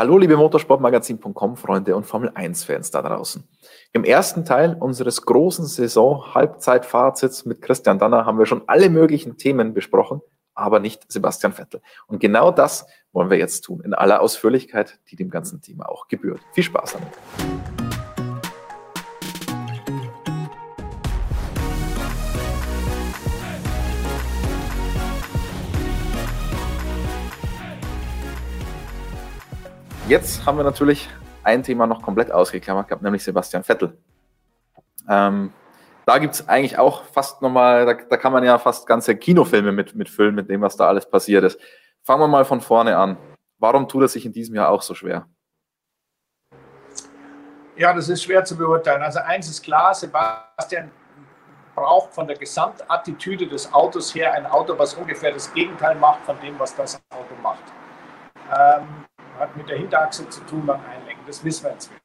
Hallo liebe Motorsportmagazin.com Freunde und Formel 1 Fans da draußen. Im ersten Teil unseres großen Saison Halbzeitfazits mit Christian Danner haben wir schon alle möglichen Themen besprochen, aber nicht Sebastian Vettel. Und genau das wollen wir jetzt tun, in aller Ausführlichkeit, die dem ganzen Thema auch gebührt. Viel Spaß damit. Jetzt haben wir natürlich ein Thema noch komplett ausgeklammert gehabt, nämlich Sebastian Vettel. Ähm, da gibt es eigentlich auch fast nochmal, da, da kann man ja fast ganze Kinofilme mit, mitfüllen mit dem, was da alles passiert ist. Fangen wir mal von vorne an. Warum tut er sich in diesem Jahr auch so schwer? Ja, das ist schwer zu beurteilen. Also eins ist klar, Sebastian braucht von der Gesamtattitüde des Autos her ein Auto, was ungefähr das Gegenteil macht von dem, was das Auto macht. Ähm, hat mit der Hinterachse zu tun beim Einlenken. Das wissen wir inzwischen.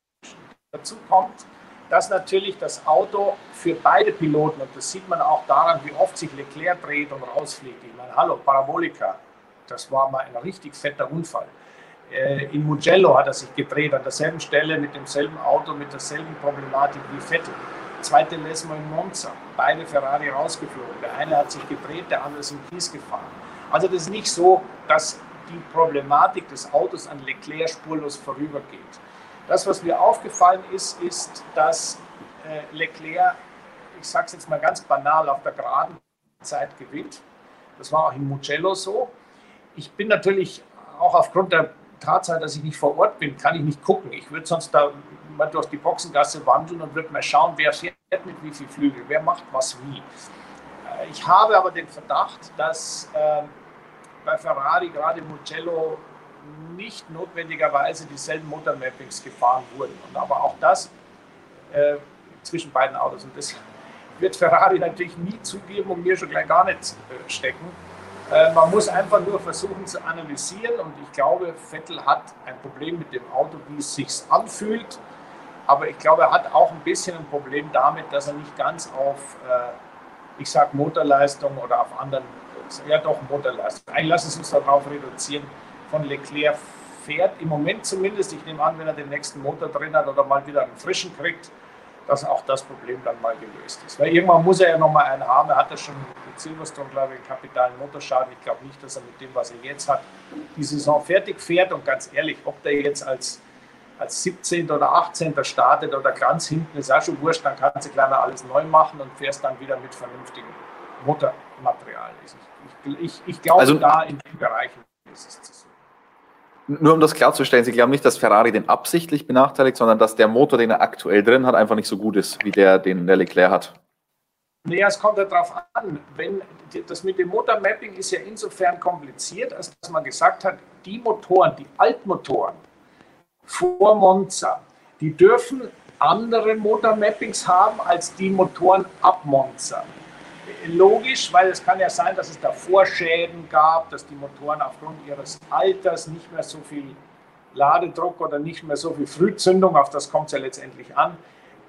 Dazu kommt, dass natürlich das Auto für beide Piloten, und das sieht man auch daran, wie oft sich Leclerc dreht und rausfliegt. Ich meine, hallo, Parabolika, das war mal ein richtig fetter Unfall. Äh, in Mugello hat er sich gedreht, an derselben Stelle, mit demselben Auto, mit derselben Problematik wie Vettel. Zweite Lesmo in Monza, beide Ferrari rausgeflogen. Der eine hat sich gedreht, der andere ist im Kies gefahren. Also das ist nicht so, dass die Problematik des Autos an Leclerc spurlos vorübergeht. Das, was mir aufgefallen ist, ist, dass äh, Leclerc, ich sage es jetzt mal ganz banal, auf der geraden Zeit gewinnt. Das war auch in Mugello so. Ich bin natürlich auch aufgrund der Tatsache, dass ich nicht vor Ort bin, kann ich nicht gucken. Ich würde sonst da mal durch die Boxengasse wandeln und würde mal schauen, wer fährt mit wie viel Flügel, wer macht was wie. Äh, ich habe aber den Verdacht, dass äh, bei Ferrari, gerade Mugello, nicht notwendigerweise dieselben Motormappings gefahren wurden. Und aber auch das äh, zwischen beiden Autos. Und das wird Ferrari natürlich nie zugeben und mir schon gleich gar nicht äh, stecken. Äh, man muss einfach nur versuchen zu analysieren und ich glaube, Vettel hat ein Problem mit dem Auto, wie es sich anfühlt. Aber ich glaube, er hat auch ein bisschen ein Problem damit, dass er nicht ganz auf, äh, ich sage Motorleistung oder auf anderen ja doch Motorleistung. Eigentlich lassen Sie uns darauf reduzieren. Von Leclerc fährt im Moment zumindest, ich nehme an, wenn er den nächsten Motor drin hat oder mal wieder einen frischen kriegt, dass auch das Problem dann mal gelöst ist. Weil irgendwann muss er ja nochmal einen haben. Er hatte schon mit Silverstone, glaube ich, einen kapitalen Motorschaden. Ich glaube nicht, dass er mit dem, was er jetzt hat, die Saison fertig fährt. Und ganz ehrlich, ob der jetzt als, als 17. oder 18. startet oder ganz hinten, ist auch schon wurscht. Dann kannst du gleich mal alles neu machen und fährst dann wieder mit vernünftigem Motormaterial. Ich, ich, ich glaube, also, da in den Bereichen ist es zu so. Nur um das klarzustellen, Sie glauben nicht, dass Ferrari den absichtlich benachteiligt, sondern dass der Motor, den er aktuell drin hat, einfach nicht so gut ist, wie der, den der Leclerc hat. Naja, es kommt ja darauf an. Wenn, das mit dem Motormapping ist ja insofern kompliziert, als dass man gesagt hat, die Motoren, die Altmotoren vor Monza, die dürfen andere Motormappings haben als die Motoren ab Monza logisch, weil es kann ja sein, dass es davor Schäden gab, dass die Motoren aufgrund ihres Alters nicht mehr so viel Ladedruck oder nicht mehr so viel Frühzündung, auf das kommt es ja letztendlich an,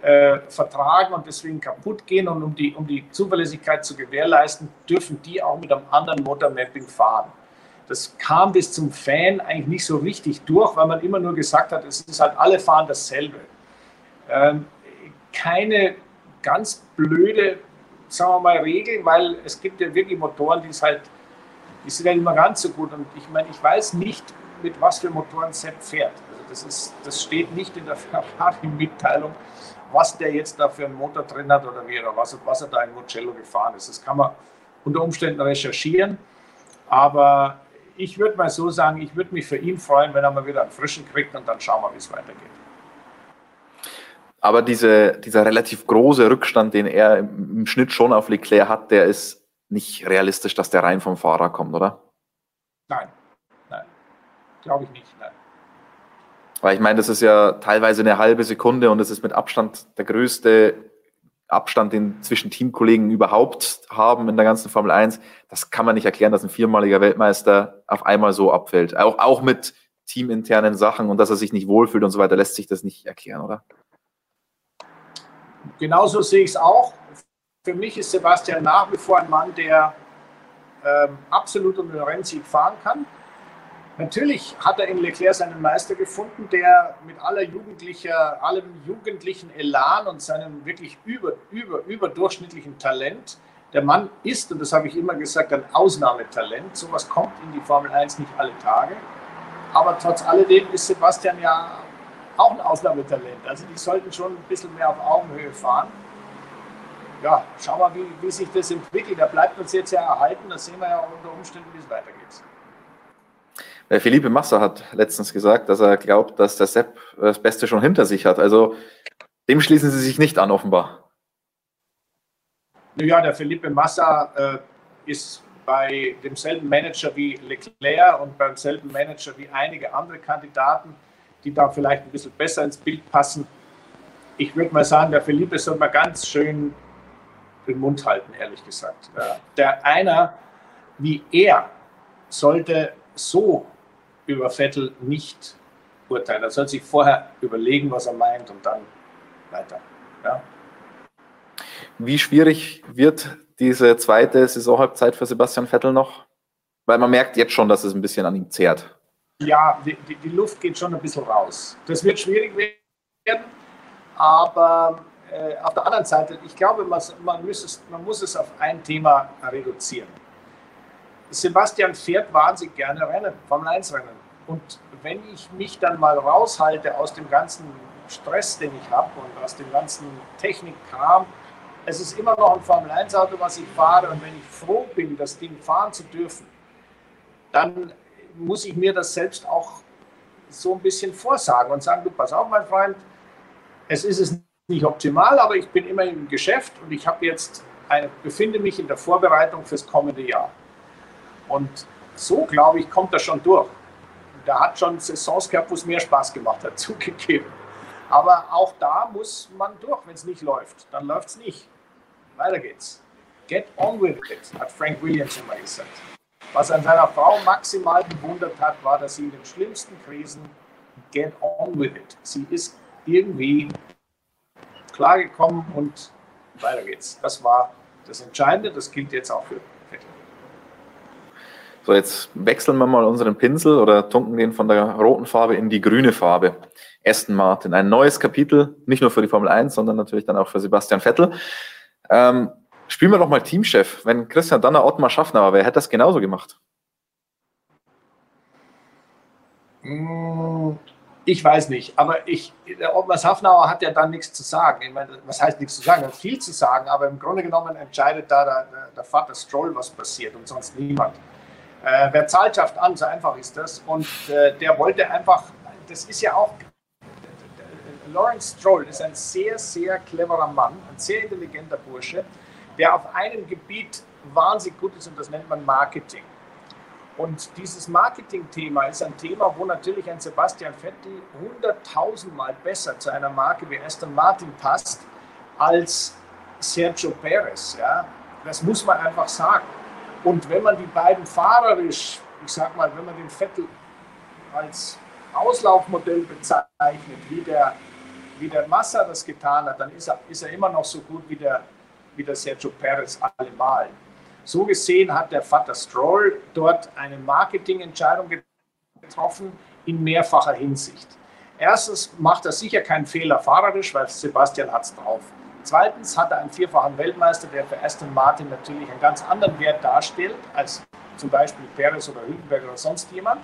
äh, vertragen und deswegen kaputt gehen. Und um die, um die Zuverlässigkeit zu gewährleisten, dürfen die auch mit einem anderen Motormapping fahren. Das kam bis zum Fan eigentlich nicht so richtig durch, weil man immer nur gesagt hat, es ist halt alle fahren dasselbe. Ähm, keine ganz blöde sagen wir mal, regeln, weil es gibt ja wirklich Motoren, die es halt, die sind ja mehr ganz so gut. Und ich meine, ich weiß nicht, mit was für Motoren Sepp fährt. Also das, ist, das steht nicht in der Ferrari-Mitteilung, was der jetzt da für einen Motor drin hat oder wie, oder was, was er da in Mugello gefahren ist. Das kann man unter Umständen recherchieren. Aber ich würde mal so sagen, ich würde mich für ihn freuen, wenn er mal wieder einen frischen kriegt und dann schauen wir, wie es weitergeht. Aber diese, dieser relativ große Rückstand, den er im Schnitt schon auf Leclerc hat, der ist nicht realistisch, dass der rein vom Fahrer kommt, oder? Nein, nein. Glaube ich nicht, nein. Weil ich meine, das ist ja teilweise eine halbe Sekunde und das ist mit Abstand der größte Abstand, den zwischen Teamkollegen überhaupt haben in der ganzen Formel 1. Das kann man nicht erklären, dass ein viermaliger Weltmeister auf einmal so abfällt. Auch, auch mit teaminternen Sachen und dass er sich nicht wohlfühlt und so weiter, lässt sich das nicht erklären, oder? Genauso sehe ich es auch. Für mich ist Sebastian nach wie vor ein Mann, der ähm, absolut um den Rennsieg fahren kann. Natürlich hat er in Leclerc seinen Meister gefunden, der mit aller jugendlicher, allem jugendlichen Elan und seinem wirklich über, über, überdurchschnittlichen Talent, der Mann ist, und das habe ich immer gesagt, ein Ausnahmetalent. Sowas kommt in die Formel 1 nicht alle Tage. Aber trotz alledem ist Sebastian ja auch ein Ausnahmetalent. Also die sollten schon ein bisschen mehr auf Augenhöhe fahren. Ja, schauen wir, wie, wie sich das entwickelt. Er bleibt uns jetzt ja erhalten. Da sehen wir ja auch unter Umständen, wie es weitergeht. Weil Felipe Massa hat letztens gesagt, dass er glaubt, dass der Sepp das Beste schon hinter sich hat. Also dem schließen Sie sich nicht an, offenbar. Ja, der Felipe Massa äh, ist bei demselben Manager wie Leclerc und beim selben Manager wie einige andere Kandidaten, die da vielleicht ein bisschen besser ins Bild passen. Ich würde mal sagen, der Felipe soll mal ganz schön den Mund halten, ehrlich gesagt. Der einer wie er sollte so über Vettel nicht urteilen. Er soll sich vorher überlegen, was er meint und dann weiter. Ja. Wie schwierig wird diese zweite Saisonhalbzeit für Sebastian Vettel noch? Weil man merkt jetzt schon, dass es ein bisschen an ihm zehrt. Ja, die, die, Luft geht schon ein bisschen raus. Das wird schwierig werden, aber äh, auf der anderen Seite, ich glaube, man, man, muss man muss es auf ein Thema reduzieren. Sebastian fährt wahnsinnig gerne Rennen, Formel 1 Rennen. Und wenn ich mich dann mal raushalte aus dem ganzen Stress, den ich habe und aus dem ganzen Technikkram, es ist immer noch ein Formel 1 Auto, was ich fahre. Und wenn ich froh bin, das Ding fahren zu dürfen, dann muss ich mir das selbst auch so ein bisschen vorsagen und sagen, du pass auf, mein Freund, es ist es nicht optimal, aber ich bin immer im Geschäft und ich habe jetzt eine, befinde mich in der Vorbereitung fürs kommende Jahr. Und so, glaube ich, kommt er schon durch. Der hat schon Saisons gehabt, wo es mehr Spaß gemacht hat, zugegeben. Aber auch da muss man durch, wenn es nicht läuft. Dann läuft es nicht. Weiter geht's. Get on with it, hat Frank Williams immer gesagt. Was an seiner Frau maximal bewundert hat, war, dass sie in den schlimmsten Krisen get on with it. Sie ist irgendwie klargekommen und weiter geht's. Das war das Entscheidende. Das gilt jetzt auch für so, jetzt wechseln wir mal unseren Pinsel oder tunken den von der roten Farbe in die grüne Farbe. Aston Martin, ein neues Kapitel, nicht nur für die Formel 1, sondern natürlich dann auch für Sebastian Vettel. Ähm, spielen wir doch mal Teamchef. Wenn Christian Danner Ottmar Schaffner war, wer hätte das genauso gemacht? Hm, ich weiß nicht, aber ich, der Ottmar Schaffnauer hat ja dann nichts zu sagen. Ich meine, was heißt nichts zu sagen? Er hat viel zu sagen, aber im Grunde genommen entscheidet da der, der Vater Stroll, was passiert und sonst niemand. Äh, wer zahlt, schafft an, so einfach ist das. Und äh, der wollte einfach, das ist ja auch, Lawrence Stroll ist ein sehr, sehr cleverer Mann, ein sehr intelligenter Bursche, der auf einem Gebiet wahnsinnig gut ist und das nennt man Marketing. Und dieses Marketing-Thema ist ein Thema, wo natürlich ein Sebastian Vettel hunderttausendmal besser zu einer Marke wie Aston Martin passt als Sergio Perez. Ja? Das muss man einfach sagen. Und wenn man die beiden fahrerisch, ich sag mal, wenn man den Vettel als Auslaufmodell bezeichnet, wie der, wie der Massa das getan hat, dann ist er, ist er immer noch so gut wie der, wie der Sergio Perez allemal. So gesehen hat der Vater Stroll dort eine Marketingentscheidung getroffen in mehrfacher Hinsicht. Erstens macht er sicher keinen Fehler fahrerisch, weil Sebastian hat es drauf. Zweitens hat er einen vierfachen Weltmeister, der für Aston Martin natürlich einen ganz anderen Wert darstellt als zum Beispiel Perez oder Hülkenberg oder sonst jemand.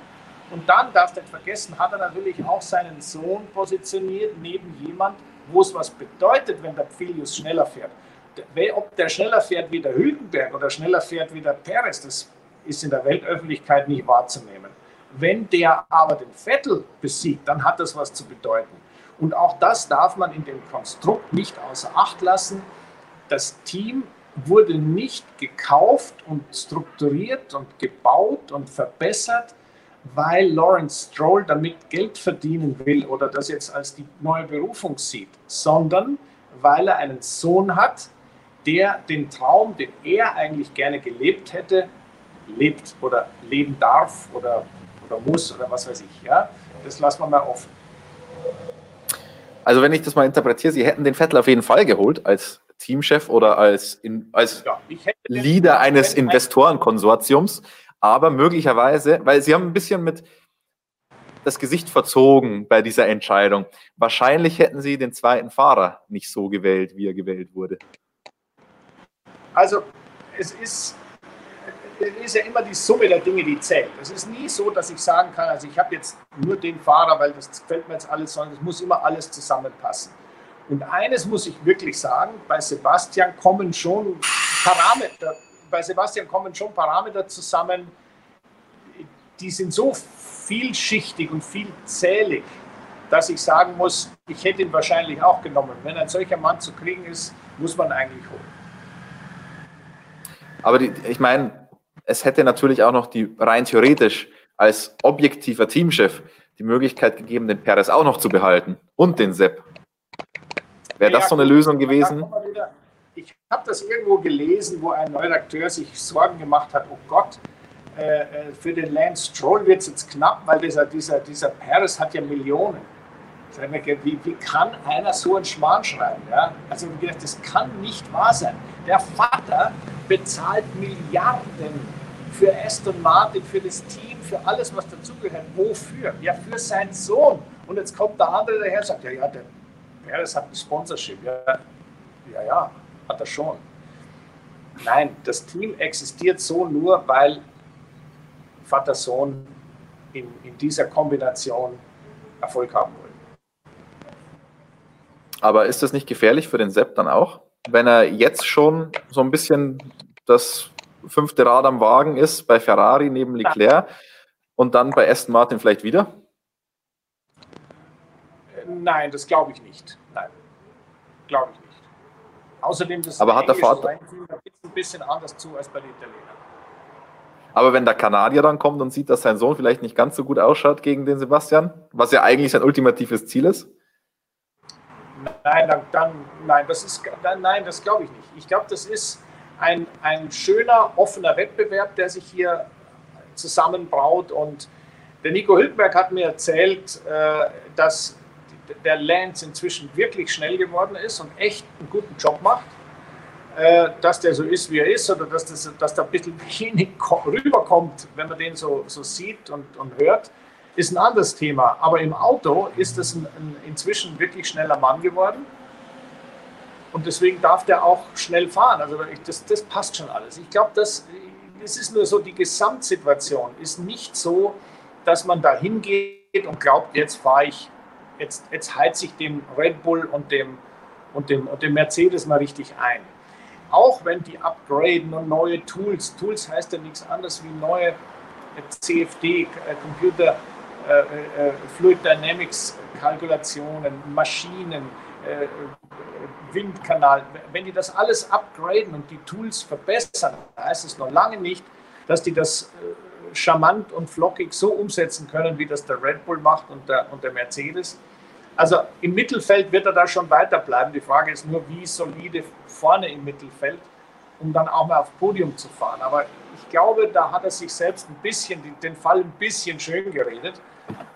Und dann, darfst du nicht vergessen, hat er natürlich auch seinen Sohn positioniert neben jemand, wo es was bedeutet, wenn der Pfilius schneller fährt. Ob der schneller fährt wie der Hülkenberg oder schneller fährt wie der Perez, das ist in der Weltöffentlichkeit nicht wahrzunehmen. Wenn der aber den Vettel besiegt, dann hat das was zu bedeuten. Und auch das darf man in dem Konstrukt nicht außer Acht lassen. Das Team wurde nicht gekauft und strukturiert und gebaut und verbessert, weil Lawrence Stroll damit Geld verdienen will oder das jetzt als die neue Berufung sieht, sondern weil er einen Sohn hat, der den Traum, den er eigentlich gerne gelebt hätte, lebt oder leben darf oder, oder muss oder was weiß ich. Ja? Das lassen wir mal offen. Also wenn ich das mal interpretiere, Sie hätten den Vettel auf jeden Fall geholt als Teamchef oder als, in, als ja, Leader eines Investorenkonsortiums, aber möglicherweise, weil Sie haben ein bisschen mit, das Gesicht verzogen bei dieser Entscheidung. Wahrscheinlich hätten Sie den zweiten Fahrer nicht so gewählt, wie er gewählt wurde. Also es ist, es ist ja immer die Summe der Dinge, die zählt. Es ist nie so, dass ich sagen kann, also ich habe jetzt nur den Fahrer, weil das fällt mir jetzt alles, sondern es muss immer alles zusammenpassen. Und eines muss ich wirklich sagen, bei Sebastian kommen schon Parameter, bei Sebastian kommen schon Parameter zusammen, die sind so vielschichtig und vielzählig, dass ich sagen muss, ich hätte ihn wahrscheinlich auch genommen. Wenn ein solcher Mann zu kriegen ist, muss man eigentlich holen. Aber die, ich meine, es hätte natürlich auch noch die rein theoretisch als objektiver Teamchef die Möglichkeit gegeben, den Perez auch noch zu behalten und den Sepp. Wäre das so eine Lösung gewesen? Ich habe das irgendwo gelesen, wo ein Redakteur sich Sorgen gemacht hat, oh Gott, äh, äh, für den Lance Stroll wird es jetzt knapp, weil dieser, dieser, dieser Paris hat ja Millionen. Wie, wie kann einer so einen Schmarrn schreiben? Ja? Also das kann nicht wahr sein. Der Vater bezahlt Milliarden für Aston Martin, für das Team, für alles, was dazugehört. Wofür? Ja, für seinen Sohn. Und jetzt kommt der andere daher und sagt, ja, ja, der Paris hat ein Sponsorship. Ja, ja, ja, hat er schon. Nein, das Team existiert so nur, weil Vater-Sohn in, in dieser Kombination Erfolg haben wollen. Aber ist das nicht gefährlich für den Sepp dann auch? Wenn er jetzt schon so ein bisschen das fünfte Rad am Wagen ist bei Ferrari neben Leclerc und dann bei Aston Martin vielleicht wieder? Nein, das glaube ich nicht. Nein, glaube ich nicht. Außerdem, das Aber hat der Vater ein bisschen anders zu als bei den Italienern. Aber wenn der Kanadier dann kommt und sieht, dass sein Sohn vielleicht nicht ganz so gut ausschaut gegen den Sebastian, was ja eigentlich sein ultimatives Ziel ist? Nein, dann, dann nein, das ist, nein, das glaube ich nicht. Ich glaube, das ist ein, ein schöner, offener Wettbewerb, der sich hier zusammenbraut. Und der Nico Hülkenberg hat mir erzählt, äh, dass der Lance inzwischen wirklich schnell geworden ist und echt einen guten Job macht. Äh, dass der so ist, wie er ist, oder dass, das, dass da ein bisschen wenig rüberkommt, wenn man den so, so sieht und, und hört, ist ein anderes Thema. Aber im Auto ist das ein, ein inzwischen wirklich schneller Mann geworden. Und deswegen darf der auch schnell fahren. Also das, das passt schon alles. Ich glaube, das, das ist nur so, die Gesamtsituation ist nicht so, dass man da hingeht und glaubt, jetzt fahre ich, jetzt, jetzt heize ich dem Red Bull und dem, und, dem, und dem Mercedes mal richtig ein auch wenn die upgraden und neue Tools, Tools heißt ja nichts anderes wie neue CFD, äh, äh, Fluid Dynamics Kalkulationen, Maschinen, äh, Windkanal, wenn die das alles upgraden und die Tools verbessern, heißt es noch lange nicht, dass die das charmant und flockig so umsetzen können, wie das der Red Bull macht und der, und der Mercedes. Also im Mittelfeld wird er da schon weiterbleiben. Die Frage ist nur, wie solide vorne im Mittelfeld, um dann auch mal aufs Podium zu fahren. Aber ich glaube, da hat er sich selbst ein bisschen, den Fall ein bisschen schön geredet.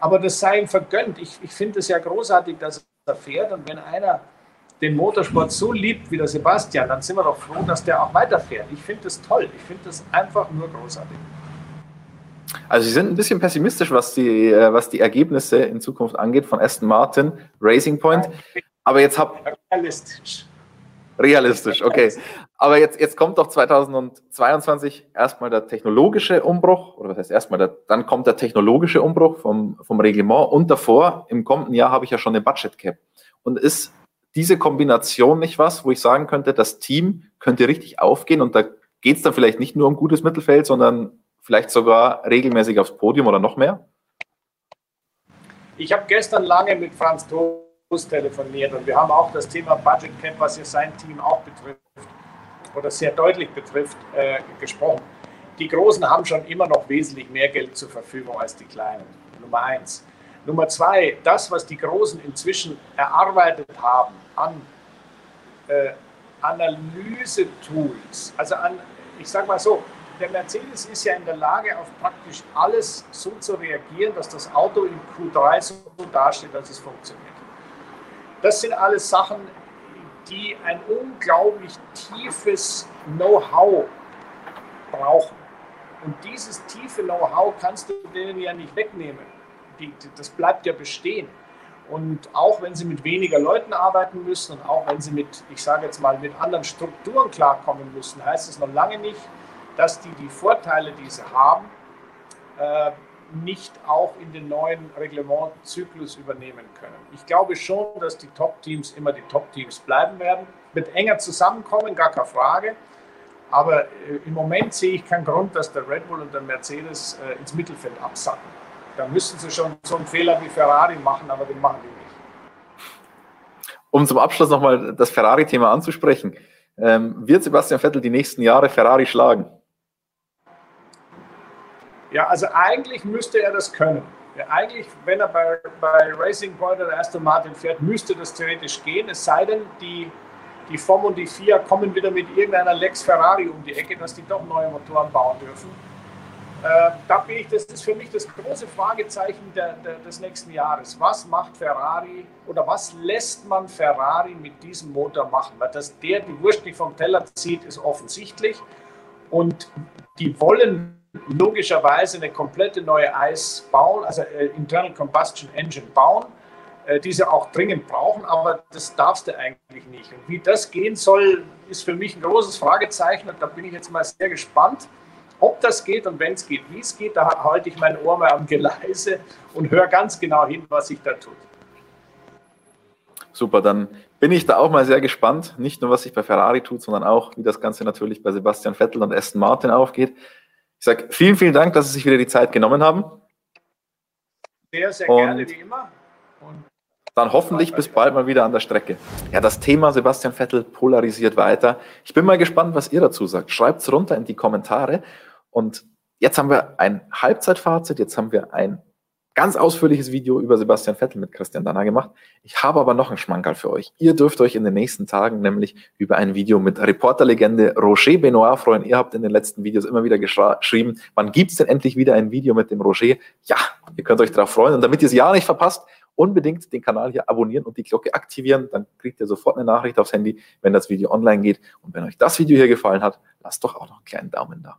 Aber das sei ihm vergönnt. Ich, ich finde es ja großartig, dass er fährt. Und wenn einer den Motorsport so liebt wie der Sebastian, dann sind wir doch froh, dass der auch weiterfährt. Ich finde das toll. Ich finde das einfach nur großartig. Also Sie sind ein bisschen pessimistisch, was die, äh, was die Ergebnisse in Zukunft angeht von Aston Martin, Racing Point. Aber jetzt habe realistisch. Realistisch, okay. Aber jetzt, jetzt kommt doch 2022 erstmal der technologische Umbruch, oder was heißt erstmal, der, dann kommt der technologische Umbruch vom, vom Reglement und davor, im kommenden Jahr habe ich ja schon eine Budget Cap. Und ist diese Kombination nicht was, wo ich sagen könnte, das Team könnte richtig aufgehen und da geht es dann vielleicht nicht nur um gutes Mittelfeld, sondern vielleicht sogar regelmäßig aufs Podium oder noch mehr? Ich habe gestern lange mit Franz Toast telefoniert und wir haben auch das Thema Budget Cap, was ja sein Team auch betrifft oder sehr deutlich betrifft, äh, gesprochen. Die Großen haben schon immer noch wesentlich mehr Geld zur Verfügung als die Kleinen. Nummer eins. Nummer zwei, das, was die Großen inzwischen erarbeitet haben an äh, Analyse-Tools, also an, ich sage mal so, der Mercedes ist ja in der Lage, auf praktisch alles so zu reagieren, dass das Auto im Q3 so dasteht, dass es funktioniert. Das sind alles Sachen, die ein unglaublich tiefes Know-how brauchen. Und dieses tiefe Know-how kannst du denen ja nicht wegnehmen. die, das bleibt ja bestehen. Und auch wenn sie mit weniger Leuten arbeiten müssen und auch wenn sie mit, ich sage jetzt mal, mit anderen Strukturen klarkommen müssen, heißt es noch lange nicht, dass die die Vorteile, die sie haben, äh, nicht auch in den neuen Reglementzyklus übernehmen können. Ich glaube schon, dass die Top-Teams immer die Top-Teams bleiben werden. Mit enger zusammenkommen, gar keine Frage. Aber äh, im Moment sehe ich keinen Grund, dass der Red Bull und der Mercedes äh, ins Mittelfeld absacken. Da müssten sie schon so einen Fehler wie Ferrari machen, aber den machen die nicht. Um zum Abschluss nochmal das Ferrari-Thema anzusprechen. Ähm, wird Sebastian Vettel die nächsten Jahre Ferrari schlagen? Ja, also eigentlich müsste er das können. Ja, eigentlich, wenn er bei, bei Racing Point oder Aston Martin fährt, müsste das theoretisch gehen. Es sei denn, die, die FOM und die FIA kommen wieder mit irgendeiner Lex Ferrari um die Ecke, dass die doch neue Motoren bauen dürfen. Äh, da bin ich, das ist für mich das große Fragezeichen der, der, des nächsten Jahres. Was macht Ferrari oder was lässt man Ferrari mit diesem Motor machen? Weil dass der die Wurst nicht vom Teller zieht, ist offensichtlich. Und die wollen logischerweise eine komplette neue Eis bauen, also äh, Internal Combustion Engine bauen, äh, die sie auch dringend brauchen, aber das darfst du eigentlich nicht. Und wie das gehen soll, ist für mich ein großes Fragezeichen und da bin ich jetzt mal sehr gespannt, ob das geht und wenn es geht, wie es geht. Da halte ich mein Ohr mal am Geleise und höre ganz genau hin, was sich da tut. Super, dann bin ich da auch mal sehr gespannt. Nicht nur, was sich bei Ferrari tut, sondern auch, wie das Ganze natürlich bei Sebastian Vettel und Aston Martin aufgeht. Ich sage vielen, vielen Dank, dass Sie sich wieder die Zeit genommen haben. Sehr, sehr Und gerne, wie immer. Und dann hoffentlich bis bald mal wieder an der Strecke. Ja, das Thema Sebastian Vettel polarisiert weiter. Ich bin mal gespannt, was ihr dazu sagt. Schreibt es runter in die Kommentare. Und jetzt haben wir ein Halbzeitfazit, jetzt haben wir ein ganz ausführliches Video über Sebastian Vettel mit Christian Danner gemacht. Ich habe aber noch einen Schmankerl für euch. Ihr dürft euch in den nächsten Tagen nämlich über ein Video mit Reporterlegende Roger Benoit freuen. Ihr habt in den letzten Videos immer wieder geschrieben, wann gibt's denn endlich wieder ein Video mit dem Roger? Ja, ihr könnt euch darauf freuen. Und damit ihr es ja nicht verpasst, unbedingt den Kanal hier abonnieren und die Glocke aktivieren. Dann kriegt ihr sofort eine Nachricht aufs Handy, wenn das Video online geht. Und wenn euch das Video hier gefallen hat, lasst doch auch noch einen kleinen Daumen da.